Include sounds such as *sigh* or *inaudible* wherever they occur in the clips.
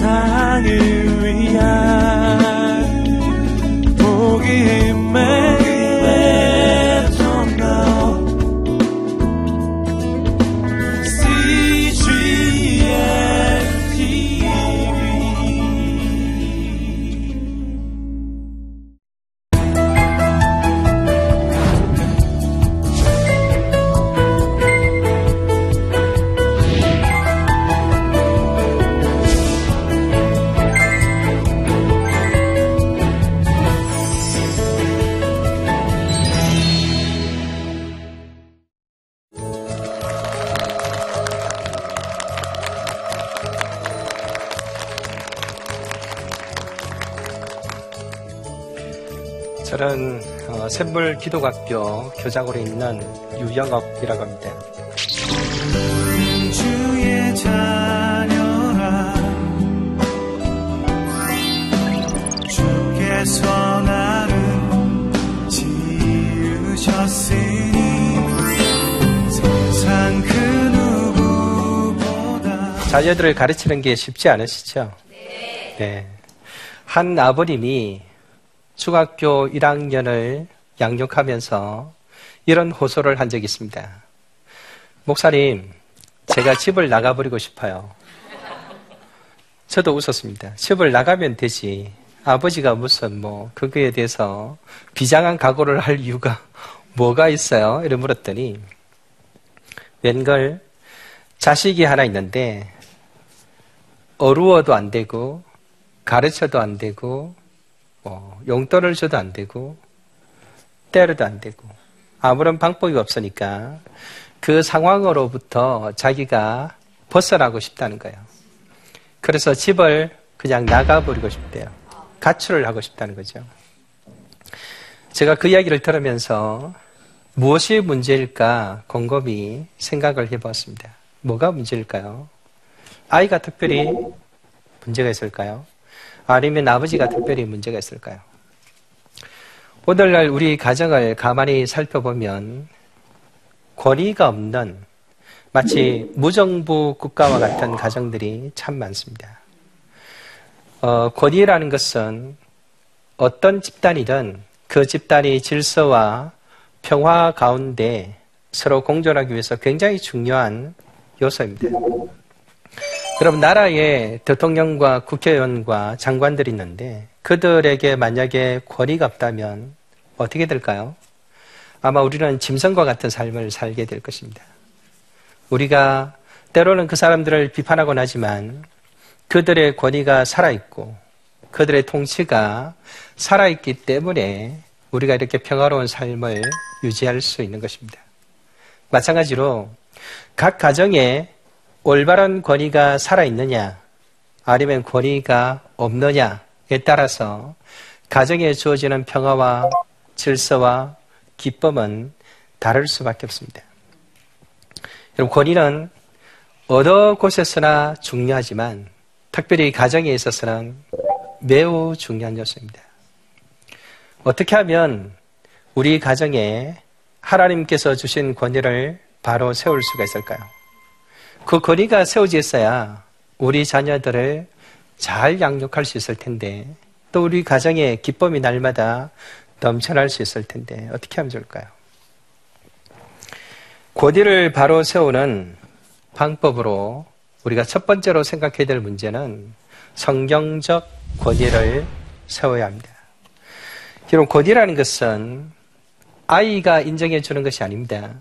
세상을 교 교장으로 있는 유영업이라고 합니다. 그 자녀들을 가르치는 게 쉽지 않으시죠? 네. 네. 한 아버님이 중학교 1학년을 양육하면서 이런 호소를 한 적이 있습니다. 목사님, 제가 집을 나가버리고 싶어요. 저도 웃었습니다. 집을 나가면 되지. 아버지가 무슨 뭐 그거에 대해서 비장한 각오를 할 이유가 뭐가 있어요? 이래 물었더니 웬걸 자식이 하나 있는데 어루어도 안 되고 가르쳐도 안 되고 뭐 용돈을 줘도 안 되고 때려도 안 되고 아무런 방법이 없으니까 그 상황으로부터 자기가 벗어나고 싶다는 거예요. 그래서 집을 그냥 나가버리고 싶대요. 가출을 하고 싶다는 거죠. 제가 그 이야기를 들으면서 무엇이 문제일까 곰곰이 생각을 해보았습니다. 뭐가 문제일까요? 아이가 특별히 문제가 있을까요? 아니면 아버지가 특별히 문제가 있을까요? 오늘날 우리 가정을 가만히 살펴보면 권위가 없는 마치 무정부 국가와 같은 가정들이 참 많습니다. 어, 권위라는 것은 어떤 집단이든 그 집단이 질서와 평화 가운데 서로 공존하기 위해서 굉장히 중요한 요소입니다. 여러분 나라에 대통령과 국회의원과 장관들이 있는데 그들에게 만약에 권위가 없다면 어떻게 될까요? 아마 우리는 짐승과 같은 삶을 살게 될 것입니다. 우리가 때로는 그 사람들을 비판하곤 하지만 그들의 권위가 살아있고 그들의 통치가 살아있기 때문에 우리가 이렇게 평화로운 삶을 유지할 수 있는 것입니다. 마찬가지로 각 가정에 올바른 권위가 살아있느냐, 아니면 권위가 없느냐에 따라서 가정에 주어지는 평화와 질서와 기쁨은 다를 수밖에 없습니다. 여러분, 권위는 어느 곳에서나 중요하지만 특별히 가정에 있어서는 매우 중요한 요소입니다. 어떻게 하면 우리 가정에 하나님께서 주신 권위를 바로 세울 수가 있을까요? 그 거리가 세워져 있어야 우리 자녀들을 잘 양육할 수 있을 텐데 또 우리 가정의 기쁨이 날마다 넘쳐날 수 있을 텐데 어떻게 하면 좋을까요? 고디를 바로 세우는 방법으로 우리가 첫 번째로 생각해야 될 문제는 성경적 고디를 세워야 합니다. 여러분, 고디라는 것은 아이가 인정해 주는 것이 아닙니다.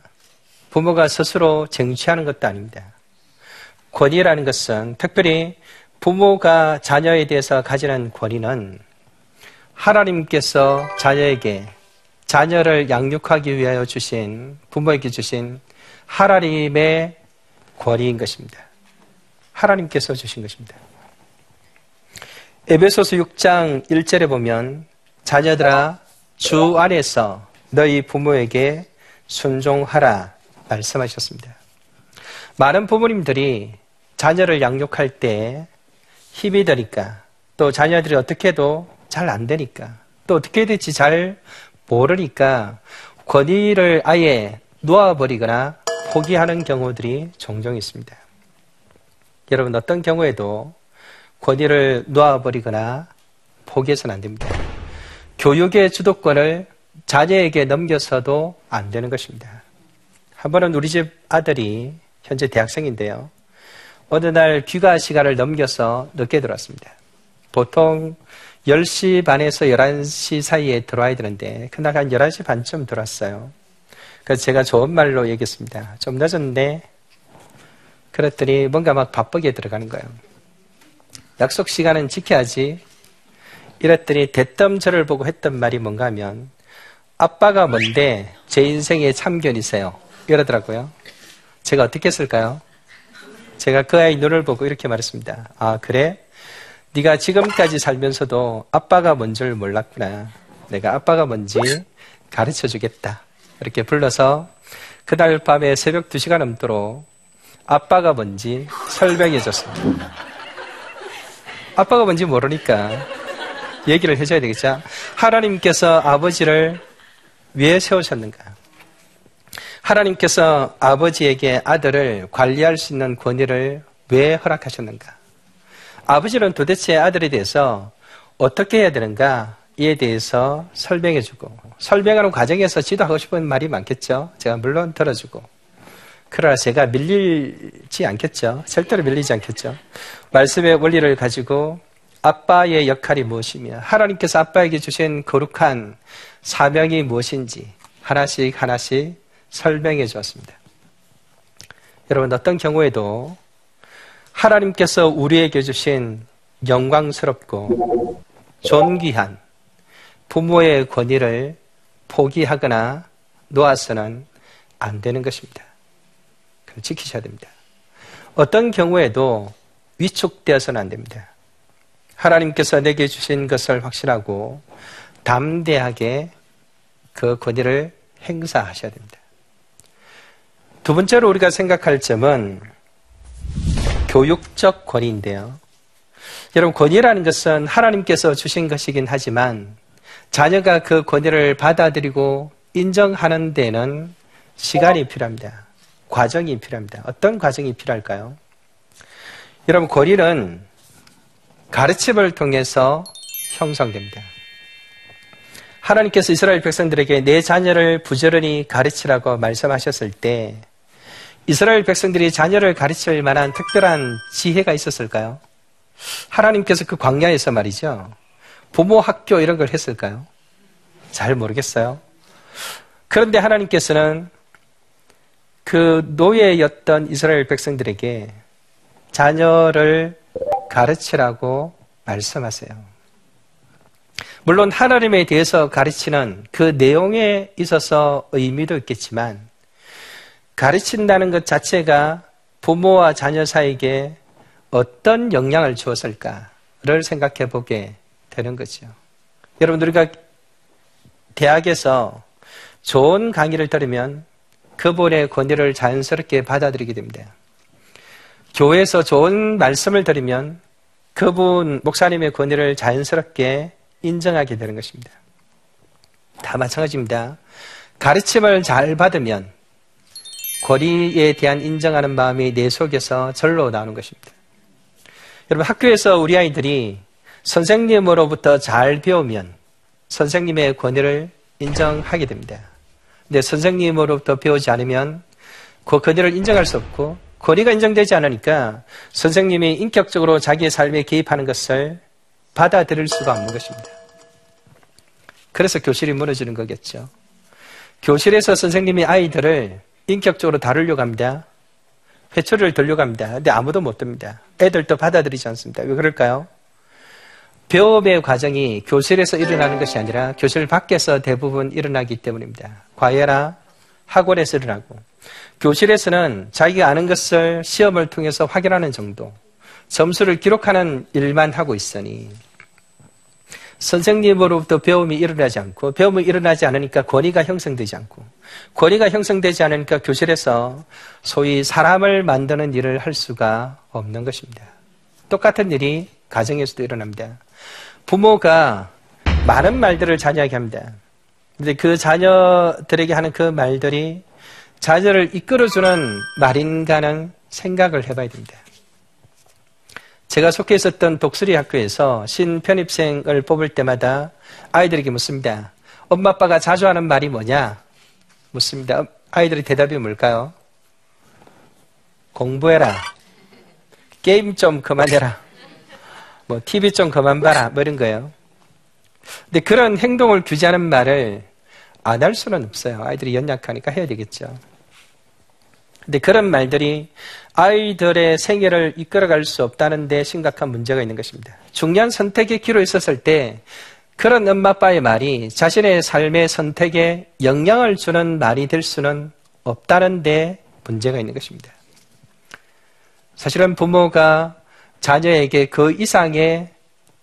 부모가 스스로 쟁취하는 것도 아닙니다. 권위라는 것은 특별히 부모가 자녀에 대해서 가지는 권위는 하나님께서 자녀에게 자녀를 양육하기 위하여 주신 부모에게 주신 하나님의 권위인 것입니다. 하나님께서 주신 것입니다. 에베소서 6장 1절에 보면 자녀들아 주 안에서 너희 부모에게 순종하라 말씀하셨습니다. 많은 부모님들이 자녀를 양육할 때 힘이 드니까 또 자녀들이 어떻게 해도 잘 안 되니까 또 어떻게 될지 잘 모르니까 권위를 아예 놓아버리거나 포기하는 경우들이 종종 있습니다. 여러분 어떤 경우에도 권위를 놓아버리거나 포기해서는 안 됩니다. 교육의 주도권을 자녀에게 넘겨서도 안 되는 것입니다. 한 번은 우리 집 아들이 현재 대학생인데요. 어느 날 귀가 시간을 넘겨서 늦게 들어왔습니다. 보통 10시 반에서 11시 사이에 들어와야 되는데 그날 한 11시 반쯤 들어왔어요. 그래서 제가 좋은 말로 얘기했습니다. 좀 늦었는데 그랬더니 뭔가 막 바쁘게 들어가는 거예요. 약속 시간은 지켜야지. 이랬더니 대뜸 저를 보고 했던 말이 뭔가 하면 아빠가 뭔데 제 인생의 참견이세요. 이러더라고요. 제가 어떻게 했을까요? 제가 그 아이 눈을 보고 이렇게 말했습니다. 아 그래? 네가 지금까지 살면서도 아빠가 뭔 줄 몰랐구나. 내가 아빠가 뭔지 가르쳐 주겠다. 이렇게 불러서 그날 밤에 새벽 2시가 넘도록 아빠가 뭔지 설명해 줬습니다. 아빠가 뭔지 모르니까 얘기를 해줘야 되겠죠. 하나님께서 아버지를 왜 세우셨는가? 하나님께서 아버지에게 아들을 관리할 수 있는 권위를 왜 허락하셨는가? 아버지는 도대체 아들에 대해서 어떻게 해야 되는가? 이에 대해서 설명해주고, 설명하는 과정에서 지도하고 싶은 말이 많겠죠? 제가 물론 들어주고. 그러나 제가 밀리지 않겠죠? 절대로 밀리지 않겠죠? 말씀의 원리를 가지고 아빠의 역할이 무엇이며, 하나님께서 아빠에게 주신 거룩한 사명이 무엇인지 하나씩 하나씩 설명해 주었습니다. 여러분, 어떤 경우에도 하나님께서 우리에게 주신 영광스럽고 존귀한 부모의 권위를 포기하거나 놓아서는 안 되는 것입니다. 그걸 지키셔야 됩니다. 어떤 경우에도 위축되어서는 안 됩니다. 하나님께서 내게 주신 것을 확신하고 담대하게 그 권위를 행사하셔야 됩니다. 두 번째로 우리가 생각할 점은 교육적 권위인데요. 여러분, 권위라는 것은 하나님께서 주신 것이긴 하지만 자녀가 그 권위를 받아들이고 인정하는 데는 시간이 필요합니다. 과정이 필요합니다. 어떤 과정이 필요할까요? 여러분, 권위는 가르침을 통해서 형성됩니다. 하나님께서 이스라엘 백성들에게 내 자녀를 부지런히 가르치라고 말씀하셨을 때 이스라엘 백성들이 자녀를 가르칠 만한 특별한 지혜가 있었을까요? 하나님께서 그 광야에서 말이죠. 부모 학교 이런 걸 했을까요? 잘 모르겠어요. 그런데 하나님께서는 그 노예였던 이스라엘 백성들에게 자녀를 가르치라고 말씀하세요. 물론 하나님에 대해서 가르치는 그 내용에 있어서 의미도 있겠지만 가르친다는 것 자체가 부모와 자녀 사이에 어떤 영향을 주었을까를 생각해 보게 되는 거죠. 여러분, 우리가 대학에서 좋은 강의를 들으면 그분의 권위를 자연스럽게 받아들이게 됩니다. 교회에서 좋은 말씀을 들으면 그분 목사님의 권위를 자연스럽게 인정하게 되는 것입니다. 다 마찬가지입니다. 가르침을 잘 받으면 권위에 대한 인정하는 마음이 내 속에서 절로 나오는 것입니다. 여러분 학교에서 우리 아이들이 선생님으로부터 잘 배우면 선생님의 권위를 인정하게 됩니다. 근데 선생님으로부터 배우지 않으면 그 권위를 인정할 수 없고 권위가 인정되지 않으니까 선생님이 인격적으로 자기의 삶에 개입하는 것을 받아들일 수가 없는 것입니다. 그래서 교실이 무너지는 거겠죠. 교실에서 선생님이 아이들을 인격적으로 다루려고 합니다. 회초리를 들려고 합니다. 근데 아무도 못 듭니다. 애들도 받아들이지 않습니다. 왜 그럴까요? 배움의 과정이 교실에서 일어나는 것이 아니라 교실 밖에서 대부분 일어나기 때문입니다. 과외나 학원에서 일어나고 교실에서는 자기가 아는 것을 시험을 통해서 확인하는 정도 점수를 기록하는 일만 하고 있으니 선생님으로부터 배움이 일어나지 않고 배움이 일어나지 않으니까 권위가 형성되지 않고 권위가 형성되지 않으니까 교실에서 소위 사람을 만드는 일을 할 수가 없는 것입니다. 똑같은 일이 가정에서도 일어납니다. 부모가 많은 말들을 자녀에게 합니다. 근데 그 자녀들에게 하는 그 말들이 자녀를 이끌어주는 말인가는 생각을 해봐야 됩니다. 제가 속해 있었던 독수리 학교에서 신편입생을 뽑을 때마다 아이들에게 묻습니다. 엄마 아빠가 자주 하는 말이 뭐냐? 묻습니다. 아이들의 대답이 뭘까요? 공부해라. 게임 좀 그만해라. 뭐 TV 좀 그만 봐라. 뭐 이런 거예요. 근데 그런 행동을 규제하는 말을 안 할 수는 없어요. 아이들이 연약하니까 해야 되겠죠. 근데 그런 말들이 아이들의 생애를 이끌어갈 수 없다는 데 심각한 문제가 있는 것입니다. 중요한 선택의 기로 있었을 때 그런 엄마 아빠의 말이 자신의 삶의 선택에 영향을 주는 말이 될 수는 없다는 데 문제가 있는 것입니다. 사실은 부모가 자녀에게 그 이상의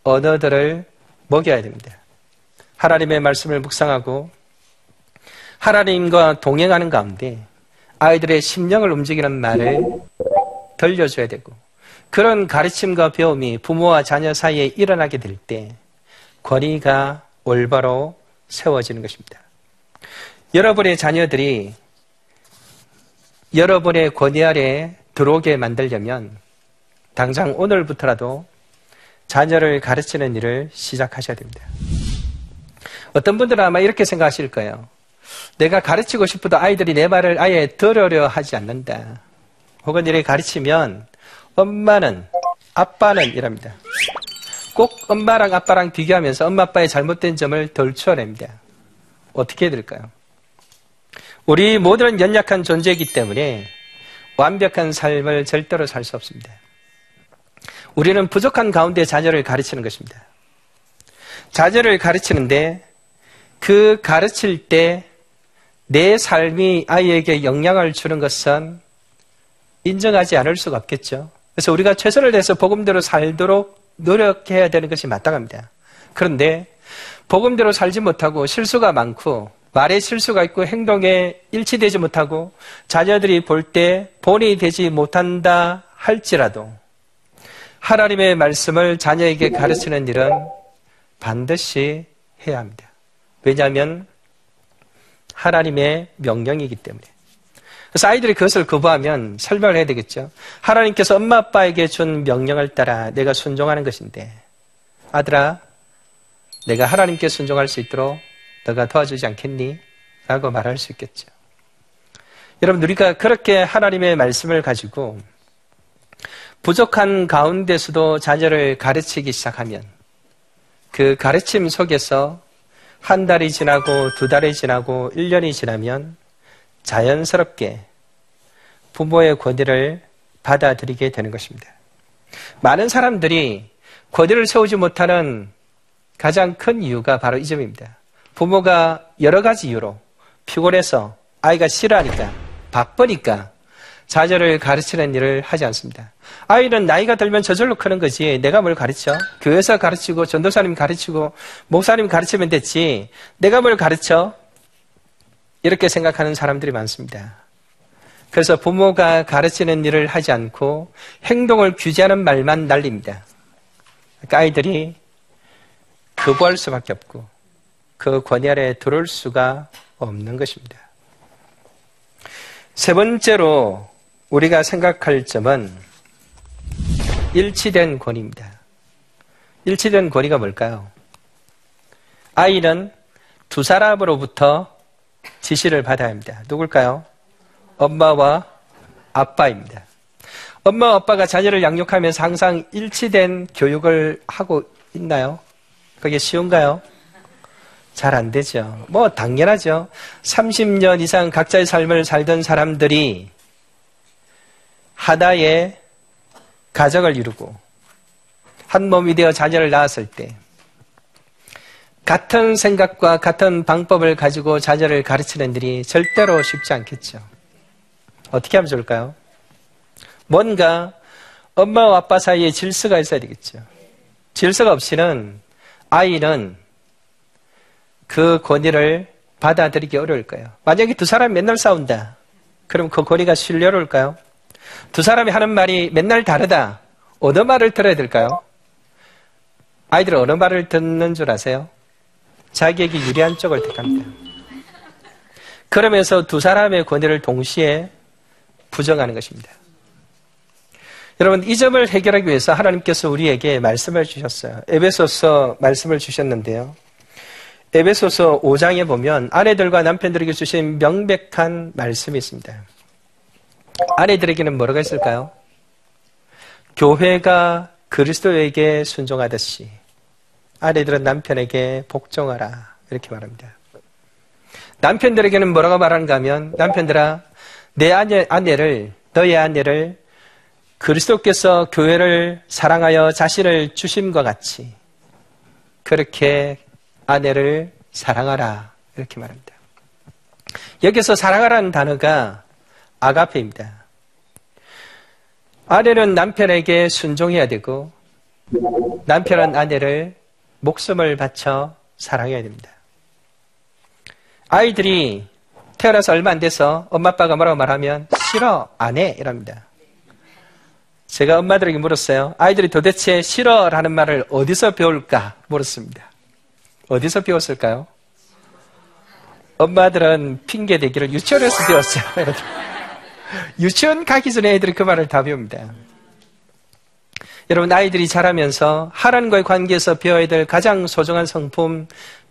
언어들을 먹여야 됩니다. 하나님의 말씀을 묵상하고 하나님과 동행하는 가운데 아이들의 심령을 움직이는 말을 들려줘야 되고 그런 가르침과 배움이 부모와 자녀 사이에 일어나게 될 때 권위가 올바로 세워지는 것입니다. 여러분의 자녀들이 여러분의 권위 아래 들어오게 만들려면 당장 오늘부터라도 자녀를 가르치는 일을 시작하셔야 됩니다. 어떤 분들은 아마 이렇게 생각하실 거예요. 내가 가르치고 싶어도 아이들이 내 말을 아예 들으려 하지 않는다. 혹은 이렇게 가르치면 엄마는, 아빠는 이랍니다. 꼭 엄마랑 아빠랑 비교하면서 엄마 아빠의 잘못된 점을 덜 추어냅니다. 어떻게 해야 될까요? 우리 모두는 연약한 존재이기 때문에 완벽한 삶을 절대로 살 수 없습니다. 우리는 부족한 가운데 자녀를 가르치는 것입니다. 자녀를 가르치는데 그 가르칠 때 내 삶이 아이에게 영향을 주는 것은 인정하지 않을 수가 없겠죠. 그래서 우리가 최선을 다해서 복음대로 살도록 노력해야 되는 것이 마땅합니다. 그런데 복음대로 살지 못하고 실수가 많고 말에 실수가 있고 행동에 일치되지 못하고 자녀들이 볼 때 본이 되지 못한다 할지라도 하나님의 말씀을 자녀에게 가르치는 일은 반드시 해야 합니다. 왜냐하면 하나님의 명령이기 때문에. 그래서 아이들이 그것을 거부하면 설명을 해야 되겠죠. 하나님께서 엄마 아빠에게 준 명령을 따라 내가 순종하는 것인데 아들아 내가 하나님께 순종할 수 있도록 너가 도와주지 않겠니? 라고 말할 수 있겠죠. 여러분 우리가 그렇게 하나님의 말씀을 가지고 부족한 가운데서도 자녀를 가르치기 시작하면 그 가르침 속에서 한 달이 지나고 두 달이 지나고 1년이 지나면 자연스럽게 부모의 권위를 받아들이게 되는 것입니다. 많은 사람들이 권위를 세우지 못하는 가장 큰 이유가 바로 이 점입니다. 부모가 여러 가지 이유로 피곤해서 아이가 싫어하니까 바쁘니까 자녀를 가르치는 일을 하지 않습니다. 아이는 나이가 들면 저절로 크는 거지. 내가 뭘 가르쳐? 교회에서 가르치고 전도사님 가르치고 목사님 가르치면 됐지. 내가 뭘 가르쳐? 이렇게 생각하는 사람들이 많습니다. 그래서 부모가 가르치는 일을 하지 않고 행동을 규제하는 말만 날립니다. 그러니까 아이들이 거부할 수밖에 없고 그 권위 아래 들어올 수가 없는 것입니다. 세 번째로 우리가 생각할 점은 일치된 권위입니다. 일치된 권위가 뭘까요? 아이는 두 사람으로부터 지시를 받아야 합니다. 누굴까요? 엄마와 아빠입니다. 엄마와 아빠가 자녀를 양육하면서 항상 일치된 교육을 하고 있나요? 그게 쉬운가요? 잘 안 되죠. 뭐, 당연하죠. 30년 이상 각자의 삶을 살던 사람들이 하나의 가정을 이루고 한 몸이 되어 자녀를 낳았을 때 같은 생각과 같은 방법을 가지고 자녀를 가르치는 일이 절대로 쉽지 않겠죠. 어떻게 하면 좋을까요? 뭔가 엄마와 아빠 사이에 질서가 있어야 되겠죠. 질서가 없이는 아이는 그 권위를 받아들이기 어려울 거예요. 만약에 두 사람이 맨날 싸운다. 그럼 그 권위가 신뢰로울까요? 두 사람이 하는 말이 맨날 다르다. 어느 말을 들어야 될까요? 아이들은 어느 말을 듣는 줄 아세요? 자기에게 유리한 쪽을 택합니다. 그러면서 두 사람의 권위를 동시에 부정하는 것입니다. 여러분, 이 점을 해결하기 위해서 하나님께서 우리에게 말씀을 주셨어요. 에베소서 말씀을 주셨는데요. 에베소서 5장에 보면 아내들과 남편들에게 주신 명백한 말씀이 있습니다. 아내들에게는 뭐라고 했을까요? 교회가 그리스도에게 순종하듯이 아내들은 남편에게 복종하라. 이렇게 말합니다. 남편들에게는 뭐라고 말하는가 하면 남편들아 내 아내, 아내를 너의 아내를 그리스도께서 교회를 사랑하여 자신을 주심과 같이 그렇게 아내를 사랑하라 이렇게 말합니다. 여기서 사랑하라는 단어가 아가페입니다. 아내는 남편에게 순종해야 되고 남편은 아내를 목숨을 바쳐 사랑해야 됩니다. 아이들이 태어나서 얼마 안 돼서 엄마 아빠가 뭐라고 말하면 싫어 안 해 이랍니다. 제가 엄마들에게 물었어요. 아이들이 도대체 싫어라는 말을 어디서 배울까 물었습니다. 어디서 배웠을까요? 엄마들은 핑계 대기를 유치원에서 배웠어요. *laughs* 유치원 가기 전에 애들이 그 말을 다 배웁니다. 여러분, 아이들이 자라면서 하나님과의 관계에서 배워야 될 가장 소중한 성품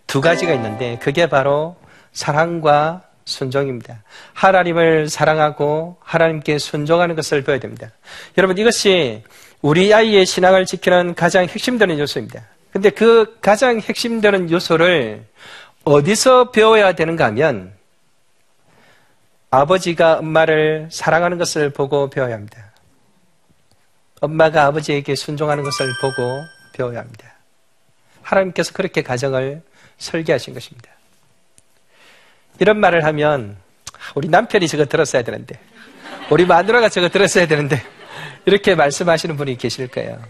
두 가지가 있는데, 그게 바로 사랑과 순종입니다. 하나님을 사랑하고 하나님께 순종하는 것을 배워야 됩니다. 여러분, 이것이 우리 아이의 신앙을 지키는 가장 핵심되는 요소입니다. 근데 그 가장 핵심되는 요소를 어디서 배워야 되는가 하면 아버지가 엄마를 사랑하는 것을 보고 배워야 합니다. 엄마가 아버지에게 순종하는 것을 보고 배워야 합니다. 하나님께서 그렇게 가정을 설계하신 것입니다. 이런 말을 하면 우리 남편이 저거 들었어야 되는데 우리 마누라가 저거 들었어야 되는데 이렇게 말씀하시는 분이 계실 거예요.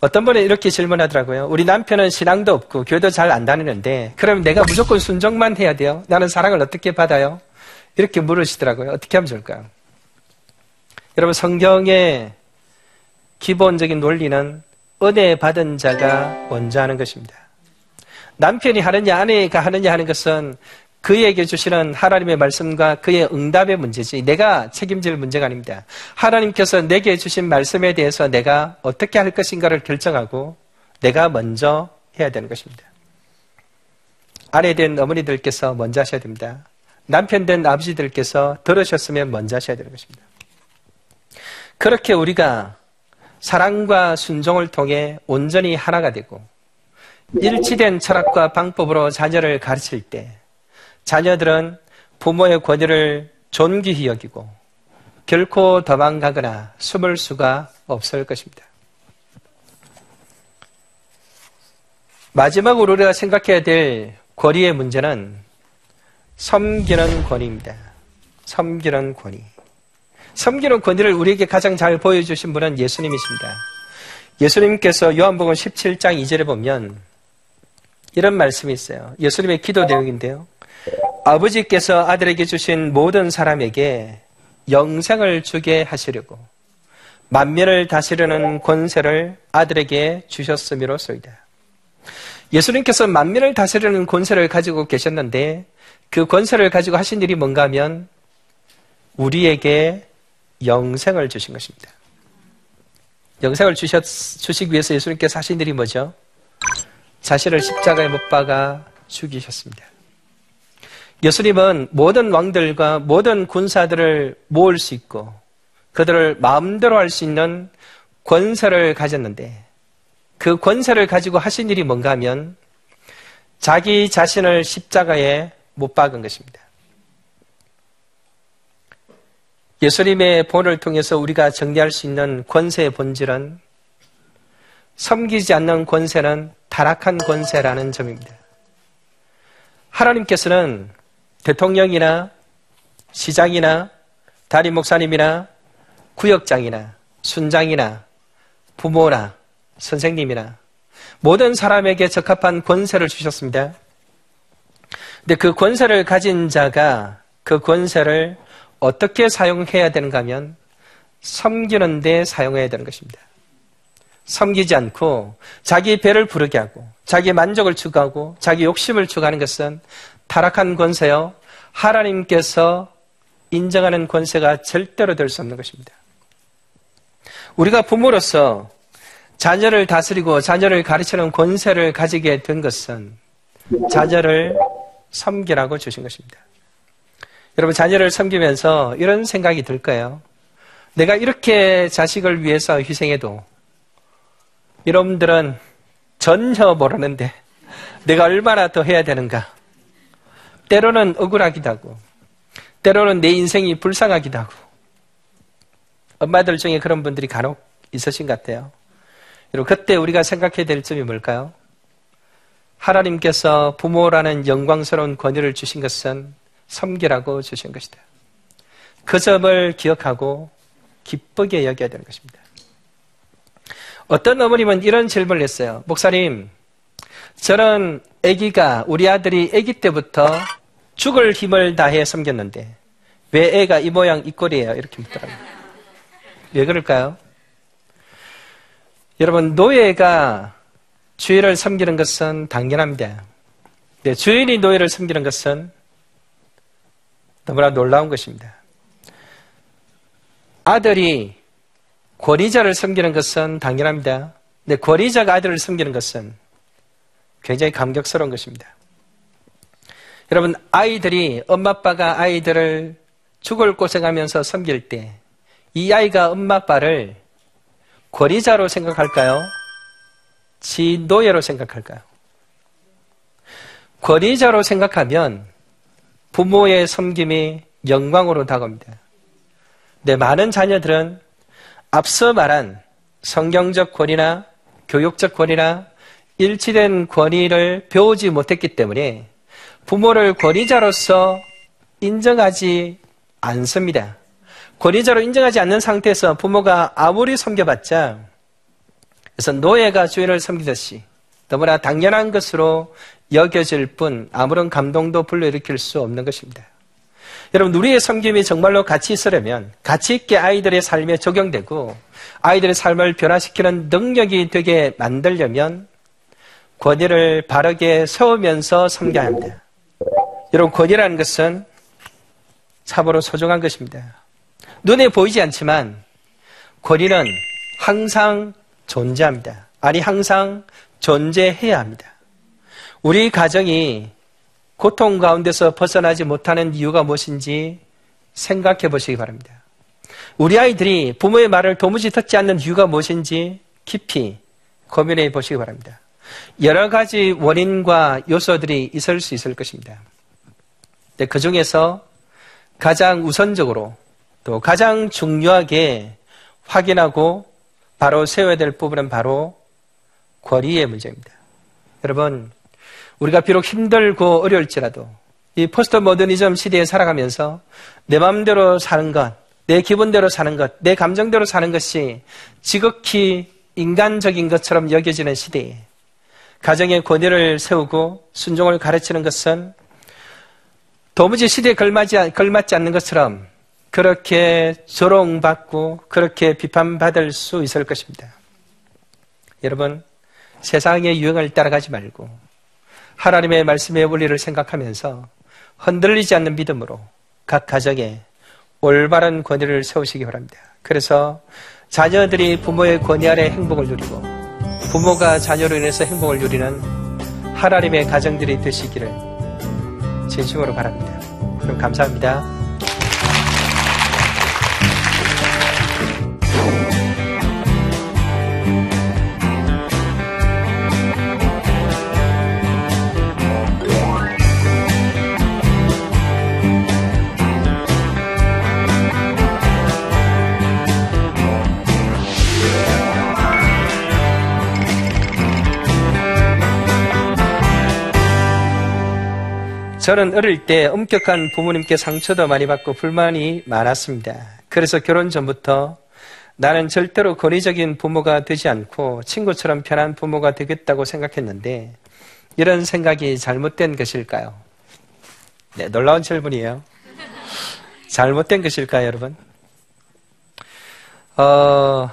어떤 분이 이렇게 질문하더라고요. 우리 남편은 신앙도 없고 교회도 잘 안 다니는데 그럼 내가 무조건 순종만 해야 돼요? 나는 사랑을 어떻게 받아요? 이렇게 물으시더라고요. 어떻게 하면 좋을까요? 여러분 성경의 기본적인 논리는 은혜 받은 자가 먼저 하는 것입니다. 남편이 하느냐 아내가 하느냐 하는 것은 그에게 주시는 하나님의 말씀과 그의 응답의 문제지 내가 책임질 문제가 아닙니다. 하나님께서 내게 주신 말씀에 대해서 내가 어떻게 할 것인가를 결정하고 내가 먼저 해야 되는 것입니다. 아내 된 어머니들께서 먼저 하셔야 됩니다. 남편 된 아버지들께서 들으셨으면 먼저 하셔야 되는 것입니다. 그렇게 우리가 사랑과 순종을 통해 온전히 하나가 되고 일치된 철학과 방법으로 자녀를 가르칠 때 자녀들은 부모의 권위를 존귀히 여기고 결코 도망가거나 숨을 수가 없을 것입니다. 마지막으로 우리가 생각해야 될 권위의 문제는 섬기는 권위입니다. 섬기는 권위. 섬기는 권위를 우리에게 가장 잘 보여주신 분은 예수님이십니다. 예수님께서 요한복음 17장 2절에 보면 이런 말씀이 있어요. 예수님의 기도 내용인데요. 아버지께서 아들에게 주신 모든 사람에게 영생을 주게 하시려고 만면을 다스리는 권세를 아들에게 주셨음이로소이다. 예수님께서 만면을 다스리는 권세를 가지고 계셨는데 그 권세를 가지고 하신 일이 뭔가 하면 우리에게 영생을 주신 것입니다. 영생을 주셨, 주시기 위해서 예수님께서 하신 일이 뭐죠? 자신을 십자가에 못 박아 죽이셨습니다. 예수님은 모든 왕들과 모든 군사들을 모을 수 있고 그들을 마음대로 할 수 있는 권세를 가졌는데 그 권세를 가지고 하신 일이 뭔가 하면 자기 자신을 십자가에 못 박은 것입니다. 예수님의 본을 통해서 우리가 정리할 수 있는 권세의 본질은 섬기지 않는 권세는 타락한 권세라는 점입니다. 하나님께서는 대통령이나 시장이나 담임 목사님이나 구역장이나 순장이나 부모나 선생님이나 모든 사람에게 적합한 권세를 주셨습니다. 근데 그 권세를 가진 자가 그 권세를 어떻게 사용해야 되는가 하면 섬기는 데 사용해야 되는 것입니다. 섬기지 않고 자기 배를 부르게 하고 자기 만족을 추구하고 자기 욕심을 추구하는 것은 타락한 권세요. 하나님께서 인정하는 권세가 절대로 될 수 없는 것입니다. 우리가 부모로서 자녀를 다스리고 자녀를 가르치는 권세를 가지게 된 것은 자녀를 섬기라고 주신 것입니다. 여러분, 자녀를 섬기면서 이런 생각이 들까요? 내가 이렇게 자식을 위해서 희생해도 여러분들은 전혀 모르는데 내가 얼마나 더 해야 되는가? 때로는 억울하기도 하고, 때로는 내 인생이 불쌍하기도 하고, 엄마들 중에 그런 분들이 간혹 있으신 것 같아요. 여러분, 그때 우리가 생각해야 될 점이 뭘까요? 하나님께서 부모라는 영광스러운 권위를 주신 것은 섬기라고 주신 것이다. 그 점을 기억하고 기쁘게 여겨야 되는 것입니다. 어떤 어머님은 이런 질문을 했어요. 목사님, 저는 아기가 우리 아들이 아기 때부터 죽을 힘을 다해 섬겼는데 왜 애가 이 모양 이 꼴이에요? 이렇게 묻더라고요. 왜 그럴까요? 여러분 노예가 주인을 섬기는 것은 당연합니다. 네, 주인이 노예를 섬기는 것은 너무나 놀라운 것입니다. 아들이 권위자를 섬기는 것은 당연합니다. 근데 권위자가 아들을 섬기는 것은 굉장히 감격스러운 것입니다. 여러분, 아이들이, 엄마, 아빠가 아이들을 죽을 고생하면서 섬길 때, 이 아이가 엄마, 아빠를 권위자로 생각할까요? 지 노예로 생각할까요? 권위자로 생각하면 부모의 섬김이 영광으로 다가옵니다. 네, 많은 자녀들은 앞서 말한 성경적 권위나 교육적 권위나 일치된 권위를 배우지 못했기 때문에 부모를 권위자로서 인정하지 않습니다. 권위자로 인정하지 않는 상태에서 부모가 아무리 섬겨봤자 그래서 노예가 주인을 섬기듯이 너무나 당연한 것으로 여겨질 뿐 아무런 감동도 불러일으킬 수 없는 것입니다. 여러분, 우리의 섬김이 정말로 가치 있으려면 가치 있게 아이들의 삶에 적용되고 아이들의 삶을 변화시키는 능력이 되게 만들려면 권위를 바르게 세우면서 섬겨야 합니다. 여러분, 권위라는 것은 참으로 소중한 것입니다. 눈에 보이지 않지만 권위는 항상 존재합니다. 아니, 항상 존재해야 합니다. 우리 가정이 고통 가운데서 벗어나지 못하는 이유가 무엇인지 생각해 보시기 바랍니다. 우리 아이들이 부모의 말을 도무지 듣지 않는 이유가 무엇인지 깊이 고민해 보시기 바랍니다. 여러 가지 원인과 요소들이 있을 수 있을 것입니다. 그 중에서 가장 우선적으로 또 가장 중요하게 확인하고 바로 세워야 될 부분은 바로 권위의 문제입니다. 여러분, 우리가 비록 힘들고 어려울지라도 이 포스트 모더니즘 시대에 살아가면서 내 마음대로 사는 것, 내 기분대로 사는 것, 내 감정대로 사는 것이 지극히 인간적인 것처럼 여겨지는 시대에 가정의 권위를 세우고 순종을 가르치는 것은 도무지 시대에 걸맞지, 걸맞지 않는 것처럼 그렇게 조롱받고 그렇게 비판받을 수 있을 것입니다. 여러분, 세상의 유행을 따라가지 말고 하나님의 말씀의 원리를 생각하면서 흔들리지 않는 믿음으로 각 가정에 올바른 권위를 세우시기 바랍니다. 그래서 자녀들이 부모의 권위 아래 행복을 누리고 부모가 자녀로 인해서 행복을 누리는 하나님의 가정들이 되시기를 진심으로 바랍니다. 그럼 감사합니다. 저는 어릴 때 엄격한 부모님께 상처도 많이 받고 불만이 많았습니다. 그래서 결혼 전부터 나는 절대로 권위적인 부모가 되지 않고 친구처럼 편한 부모가 되겠다고 생각했는데 이런 생각이 잘못된 것일까요? 네, 놀라운 질문이에요. 잘못된 것일까요, 여러분? 어,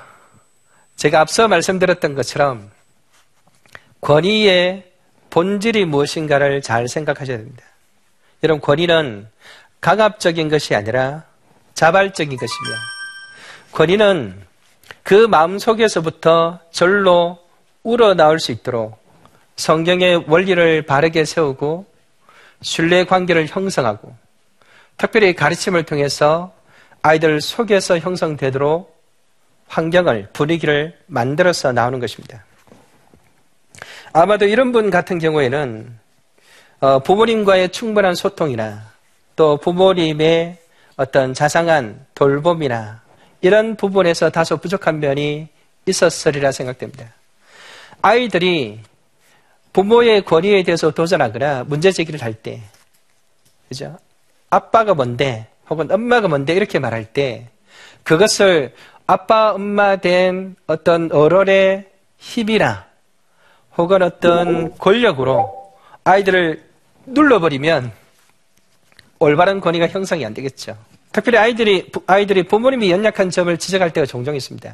제가 앞서 말씀드렸던 것처럼 권위의 본질이 무엇인가를 잘 생각하셔야 됩니다. 여러분, 권위는 강압적인 것이 아니라 자발적인 것이며, 권위는 그 마음 속에서부터 절로 우러나올 수 있도록 성경의 원리를 바르게 세우고 신뢰 관계를 형성하고 특별히 가르침을 통해서 아이들 속에서 형성되도록 환경을, 분위기를 만들어서 나오는 것입니다. 아마도 이런 분 같은 경우에는 어, 부모님과의 충분한 소통이나 또 부모님의 어떤 자상한 돌봄이나 이런 부분에서 다소 부족한 면이 있었으리라 생각됩니다. 아이들이 부모의 권위에 대해서 도전하거나 문제 제기를 할 때, 그죠? 아빠가 뭔데, 혹은 엄마가 뭔데, 이렇게 말할 때, 그것을 아빠, 엄마 된 어떤 어른의 힘이나, 혹은 어떤 권력으로 아이들을 눌러버리면 올바른 권위가 형성이 안 되겠죠. 특별히 아이들이, 아이들이 부모님이 연약한 점을 지적할 때가 종종 있습니다.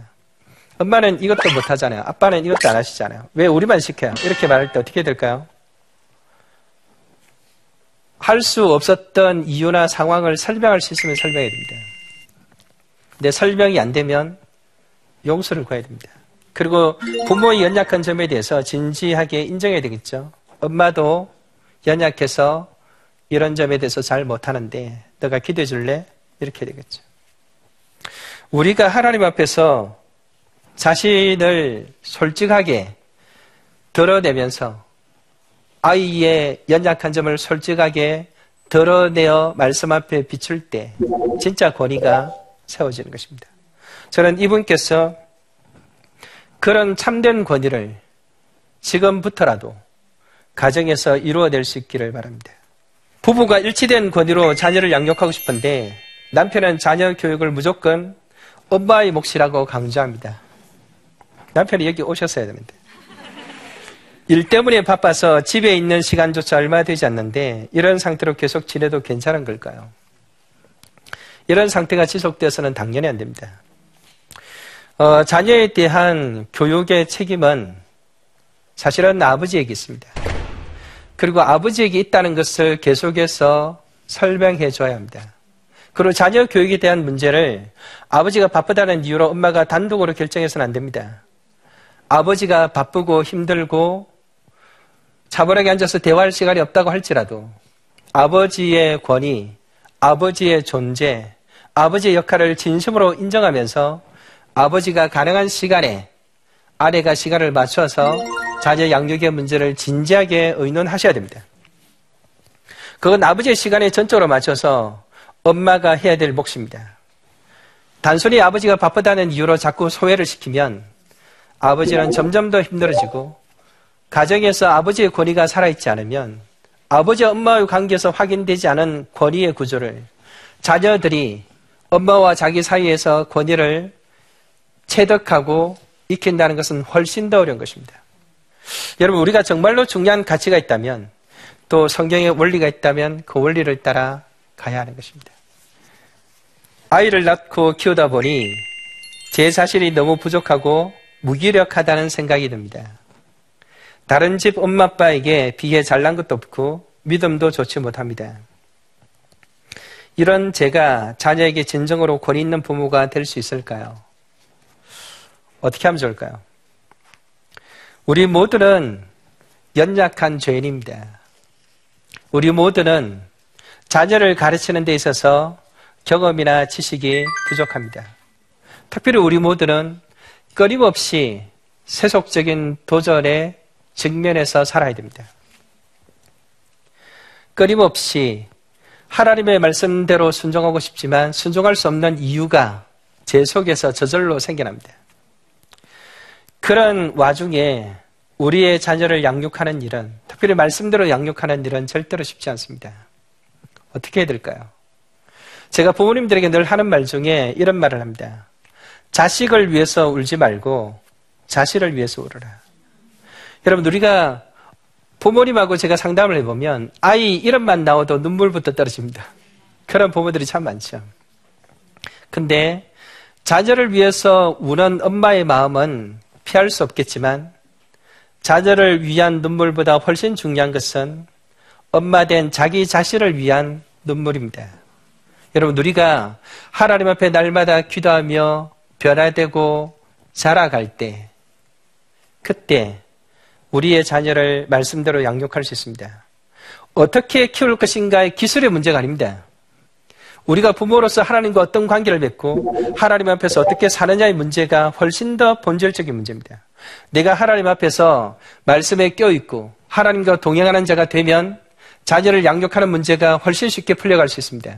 엄마는 이것도 못하잖아요. 아빠는 이것도 안 하시잖아요. 왜 우리만 시켜요? 이렇게 말할 때 어떻게 될까요? 할 수 없었던 이유나 상황을 설명할 수 있으면 설명해야 됩니다. 근데 설명이 안 되면 용서를 구해야 됩니다. 그리고 부모의 연약한 점에 대해서 진지하게 인정해야 되겠죠. 엄마도 연약해서 이런 점에 대해서 잘 못하는데 너가 기도해 줄래? 이렇게 되겠죠. 우리가 하나님 앞에서 자신을 솔직하게 드러내면서 아이의 연약한 점을 솔직하게 드러내어 말씀 앞에 비출 때 진짜 권위가 세워지는 것입니다. 저는 이분께서 그런 참된 권위를 지금부터라도 가정에서 이루어낼 수 있기를 바랍니다. 부부가 일치된 권위로 자녀를 양육하고 싶은데 남편은 자녀 교육을 무조건 엄마의 몫이라고 강조합니다. 남편이 여기 오셨어야 됩니다. 일 때문에 바빠서 집에 있는 시간조차 얼마 되지 않는데 이런 상태로 계속 지내도 괜찮은 걸까요? 이런 상태가 지속되어서는 당연히 안 됩니다. 어, 자녀에 대한 교육의 책임은 사실은 아버지에게 있습니다. 그리고 아버지에게 있다는 것을 계속해서 설명해 줘야 합니다. 그리고 자녀 교육에 대한 문제를 아버지가 바쁘다는 이유로 엄마가 단독으로 결정해서는 안 됩니다. 아버지가 바쁘고 힘들고 차분하게 앉아서 대화할 시간이 없다고 할지라도 아버지의 권위, 아버지의 존재, 아버지의 역할을 진심으로 인정하면서 아버지가 가능한 시간에 아내가 시간을 맞춰서 자녀 양육의 문제를 진지하게 의논하셔야 됩니다. 그건 아버지의 시간에 전적으로 맞춰서 엄마가 해야 될 몫입니다. 단순히 아버지가 바쁘다는 이유로 자꾸 소외를 시키면 아버지는 점점 더 힘들어지고 가정에서 아버지의 권위가 살아있지 않으면 아버지와 엄마의 관계에서 확인되지 않은 권위의 구조를 자녀들이 엄마와 자기 사이에서 권위를 체득하고 익힌다는 것은 훨씬 더 어려운 것입니다. 여러분, 우리가 정말로 중요한 가치가 있다면 또 성경의 원리가 있다면 그 원리를 따라 가야 하는 것입니다. 아이를 낳고 키우다 보니 제 자신이 너무 부족하고 무기력하다는 생각이 듭니다. 다른 집 엄마 아빠에게 비해 잘난 것도 없고 믿음도 좋지 못합니다. 이런 제가 자녀에게 진정으로 권위 있는 부모가 될 수 있을까요? 어떻게 하면 좋을까요? 우리 모두는 연약한 죄인입니다. 우리 모두는 자녀를 가르치는 데 있어서 경험이나 지식이 부족합니다. 특별히 우리 모두는 끊임없이 세속적인 도전에 직면해서 살아야 됩니다. 끊임없이 하나님의 말씀대로 순종하고 싶지만 순종할 수 없는 이유가 제 속에서 저절로 생겨납니다. 그런 와중에 우리의 자녀를 양육하는 일은, 특별히 말씀대로 양육하는 일은 절대로 쉽지 않습니다. 어떻게 해야 될까요? 제가 부모님들에게 늘 하는 말 중에 이런 말을 합니다. 자식을 위해서 울지 말고 자식을 위해서 울어라. 여러분, 우리가 부모님하고 제가 상담을 해보면 아이 이름만 나와도 눈물부터 떨어집니다. 그런 부모들이 참 많죠. 근데 자녀를 위해서 우는 엄마의 마음은 피할 수 없겠지만 자녀를 위한 눈물보다 훨씬 중요한 것은 엄마 된 자기 자신을 위한 눈물입니다. 여러분, 우리가 하나님 앞에 날마다 기도하며 변화되고 자라갈 때, 그때 우리의 자녀를 말씀대로 양육할 수 있습니다. 어떻게 키울 것인가의 기술의 문제가 아닙니다. 우리가 부모로서 하나님과 어떤 관계를 맺고 하나님 앞에서 어떻게 사느냐의 문제가 훨씬 더 본질적인 문제입니다. 내가 하나님 앞에서 말씀에 껴있고 하나님과 동행하는 자가 되면 자녀를 양육하는 문제가 훨씬 쉽게 풀려갈 수 있습니다.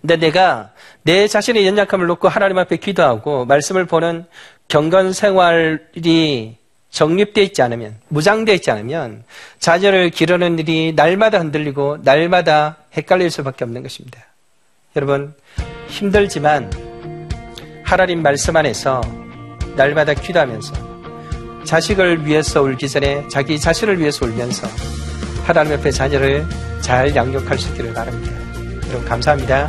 근데 내가 내 자신의 연약함을 놓고 하나님 앞에 기도하고 말씀을 보는 경건 생활이 정립되어 있지 않으면, 무장되어 있지 않으면 자녀를 기르는 일이 날마다 흔들리고 날마다 헷갈릴 수밖에 없는 것입니다. 여러분, 힘들지만 하나님 말씀 안에서 날마다 기도하면서 자식을 위해서 울기 전에 자기 자신을 위해서 울면서 하나님 옆에 자녀를 잘 양육할 수 있기를 바랍니다. 여러분, 감사합니다.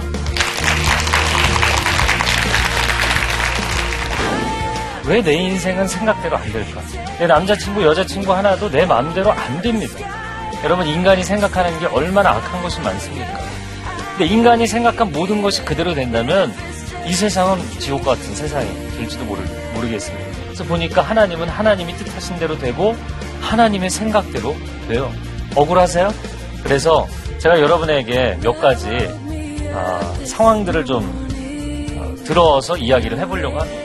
왜 내 인생은 생각대로 안 될까? 내 남자친구, 여자친구 하나도 내 마음대로 안 됩니다. 여러분, 인간이 생각하는 게 얼마나 악한 것이 많습니까? 근데 인간이 생각한 모든 것이 그대로 된다면 이 세상은 지옥 같은 세상이 될지도 모르, 모르겠습니다. 그래서 보니까 하나님은 하나님이 뜻하신 대로 되고 하나님의 생각대로 돼요. 억울하세요? 그래서 제가 여러분에게 몇 가지 아, 상황들을 좀 어, 들어서 이야기를 해보려고 합니다.